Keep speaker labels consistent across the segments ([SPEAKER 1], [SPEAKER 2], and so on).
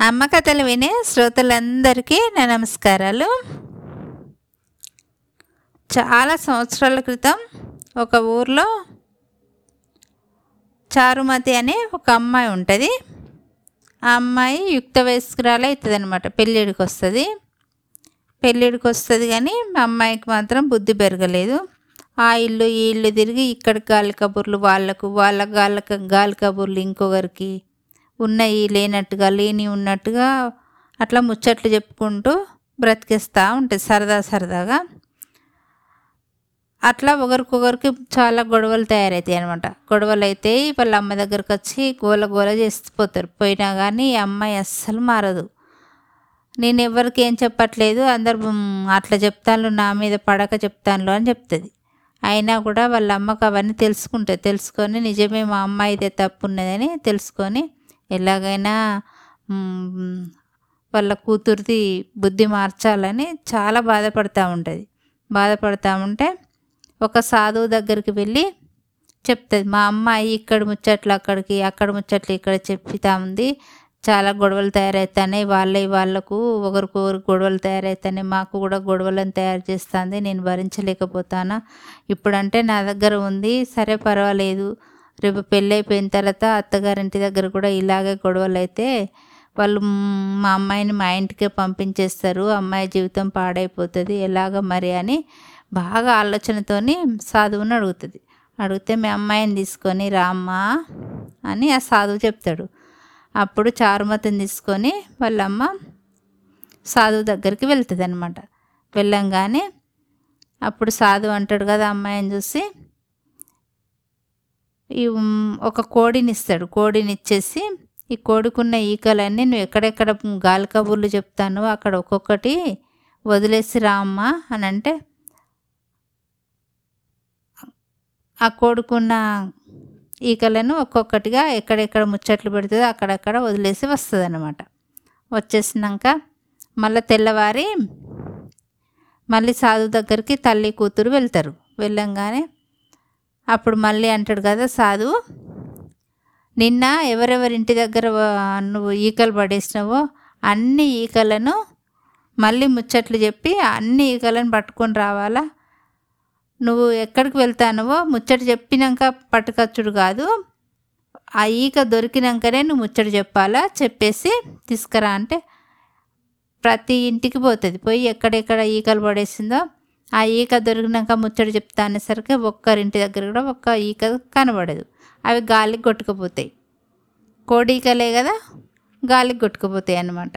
[SPEAKER 1] అమ్మ కథలు వినే శ్రోతలందరికీ నా నమస్కారాలు. చాలా సంవత్సరాల క్రితం ఒక ఊర్లో చారుమతి అనే ఒక అమ్మాయి ఉంటుంది. ఆ అమ్మాయి యుక్త వయస్కురాలు అవుతుంది అనమాట పెళ్ళిడికి వస్తుంది. పెళ్ళిడికి వస్తుంది కానీ మా అమ్మాయికి మాత్రం బుద్ధి పెరగలేదు. ఆ ఇల్లు ఈ ఇల్లు తిరిగి ఇక్కడ గాలి కబుర్లు వాళ్ళకు వాళ్ళ గాలి గాలి కబుర్లు ఇంకొకరికి ఉన్నాయి లేనట్టుగా లేని ఉన్నట్టుగా అట్లా ముచ్చట్లు చెప్పుకుంటూ బ్రతికేస్తూ ఉంటుంది సరదా సరదాగా. అట్లా ఒకరికొకరికి చాలా గొడవలు తయారవుతాయి అనమాట గొడవలు అయితే వాళ్ళ అమ్మ దగ్గరకు వచ్చి గోల గోల చేసిపోతారు పోయినా కానీ ఈ అమ్మాయి అస్సలు మారదు. నేను ఎవరికి ఏం చెప్పట్లేదు అందరు అట్లా చెప్తాను నా మీద పడక చెప్తాను అని చెప్తుంది. అయినా కూడా వాళ్ళ అమ్మకు అవన్నీ తెలుసుకుంటుంది. తెలుసుకొని నిజమే మా అమ్మాయిదే తప్పు ఉన్నదని తెలుసుకొని ఎలాగైనా వాళ్ళ కూతురిది బుద్ధి మార్చాలని చాలా బాధపడతా ఉంటుంది. బాధపడతా ఉంటే ఒక సాధువు దగ్గరికి వెళ్ళి చెప్తుంది మా అమ్మాయి ఇక్కడ ముచ్చట్లు అక్కడికి అక్కడ ముచ్చట్లు ఇక్కడ చెప్తా ఉంది. చాలా గొడవలు తయారవుతాయి వాళ్ళే వాళ్ళకు ఒకరికొకరు గొడవలు తయారవుతాయి మాకు కూడా గొడవలను తయారు చేస్తుంది నేను భరించలేకపోతానా. ఇప్పుడంటే నా దగ్గర ఉంది సరే పర్వాలేదు. రేపు పెళ్ళైపోయిన తర్వాత అత్తగారింటి దగ్గర కూడా ఇలాగే గొడవలు అయితే వాళ్ళు మా అమ్మాయిని మా ఇంటికే పంపించేస్తారు. అమ్మాయి జీవితం పాడైపోతుంది. ఎలాగ మరి అని బాగా ఆలోచనతోని సాధువుని అడుగుతుంది. అడిగితే మీ అమ్మాయిని తీసుకొని రామ్మా అని ఆ సాధువు చెప్తాడు. అప్పుడు చారుమతిని తీసుకొని వాళ్ళమ్మ సాధువు దగ్గరికి వెళ్తుంది అనమాట వెళ్ళంగానే అప్పుడు సాధువు అంటాడు కదా అమ్మాయిని చూసి ఒక కోడిని ఇస్తాడు కోడిని ఇచ్చేసి ఈ కోడికున్న ఈకలన్నీ నువ్వు ఎక్కడెక్కడ గాలి కబుర్లు చెప్తాను అక్కడ ఒక్కొక్కటి వదిలేసి రామ్మా అని అంటే ఆ కోడుకున్న ఈకలను ఒక్కొక్కటిగా ఎక్కడెక్కడ ముచ్చట్లు పెడుతుందో అక్కడక్కడ వదిలేసి వస్తుంది అనమాట వచ్చేసినాక మళ్ళీ తెల్లవారి మళ్ళీ సాధు దగ్గరికి తల్లి కూతురు వెళ్తారు. వెళ్ళంగానే అప్పుడు మళ్ళీ అంటాడు కదా సాధు నిన్న ఎవరెవరింటి దగ్గర నువ్వు ఈకలు పడేసినావో అన్ని ఈకలను మళ్ళీ ముచ్చట్లు చెప్పి అన్ని ఈకలను పట్టుకొని రావాలా? నువ్వు ఎక్కడికి వెళ్తానవో ముచ్చట చెప్పినాక పట్టుకొచ్చుడు కాదు ఆ ఈక దొరికినాకనే నువ్వు ముచ్చట చెప్పాలా? చెప్పేసి తీసుకురా అంటే ప్రతి ఇంటికి పోతుంది. పోయి ఎక్కడెక్కడ ఈకలు పడేసిందో ఆ ఈక దొరికినాక ముచ్చట చెప్తా అనేసరికి ఒక్కరింటి దగ్గర కూడా ఒక్క ఈక కనబడదు. అవి గాలికి కొట్టుకుపోతాయి. కోడి ఈకలే కదా గాలికి కొట్టుకుపోతాయి అన్నమాట.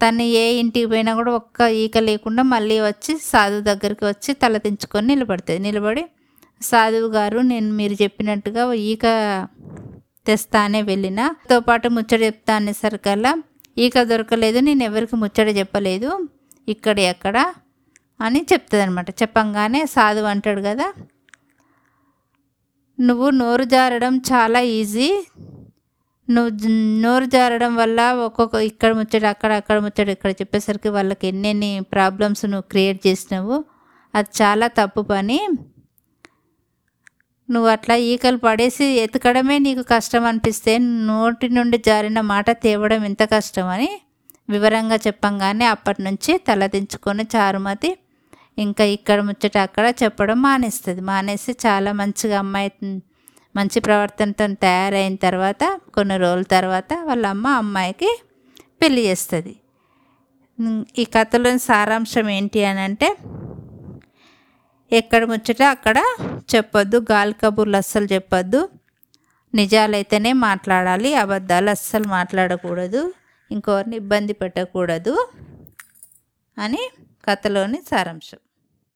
[SPEAKER 1] తను ఏ ఇంటికి పోయినా కూడా ఒక్క ఈక లేకుండా మళ్ళీ వచ్చి సాధువు దగ్గరికి వచ్చి తల దించుకొని నిలబడుతుంది నిలబడి సాధువు గారు నేను మీరు చెప్పినట్టుగా ఈక తెస్తానే వెళ్ళిన తో పాటు ముచ్చట చెప్తా అనేసరికల్లా ఈక దొరకలేదు నేను ఎవరికి ముచ్చట చెప్పలేదు ఇక్కడ ఎక్కడ అని చెప్తుంది అనమాట చెప్పంగానే సాధువు అంటాడు కదా నువ్వు నోరు జారడం చాలా ఈజీ. నువ్వు నోరు జారడం వల్ల ఒక్కొక్క ఇక్కడ ముచ్చడు అక్కడ అక్కడ ముచ్చడు ఇక్కడ చెప్పేసరికి వాళ్ళకి ఎన్నెన్ని ప్రాబ్లమ్స్ నువ్వు క్రియేట్ చేసినావు అది చాలా తప్పు పని. నువ్వు అట్లా ఈకలు పడేసి ఎతకడమే నీకు కష్టం అనిపిస్తే నోటి నుండి జారిన మాట తేవడం ఎంత కష్టమని వివరంగా చెప్పంగానే అప్పటి నుంచి తలదించుకొని చారుమతి ఇంకా ఇక్కడ ముచ్చట అక్కడ చెప్పడం మానేస్తుంది. మానేసి చాలా మంచిగా అమ్మాయి మంచి ప్రవర్తనతో తయారైన తర్వాత కొన్ని రోజుల తర్వాత వాళ్ళ అమ్మ అమ్మాయికి పెళ్ళి చేస్తుంది. ఈ కథలోని సారాంశం ఏంటి అని అంటే ఎక్కడ ముచ్చట అక్కడ చెప్పొద్దు గాలి కబుర్లు అస్సలు చెప్పొద్దు. నిజాలైతేనే మాట్లాడాలి అబద్ధాలు అస్సలు మాట్లాడకూడదు ఇంకోరిని ఇబ్బంది పెట్టకూడదు అని కథలోని సారాంశం.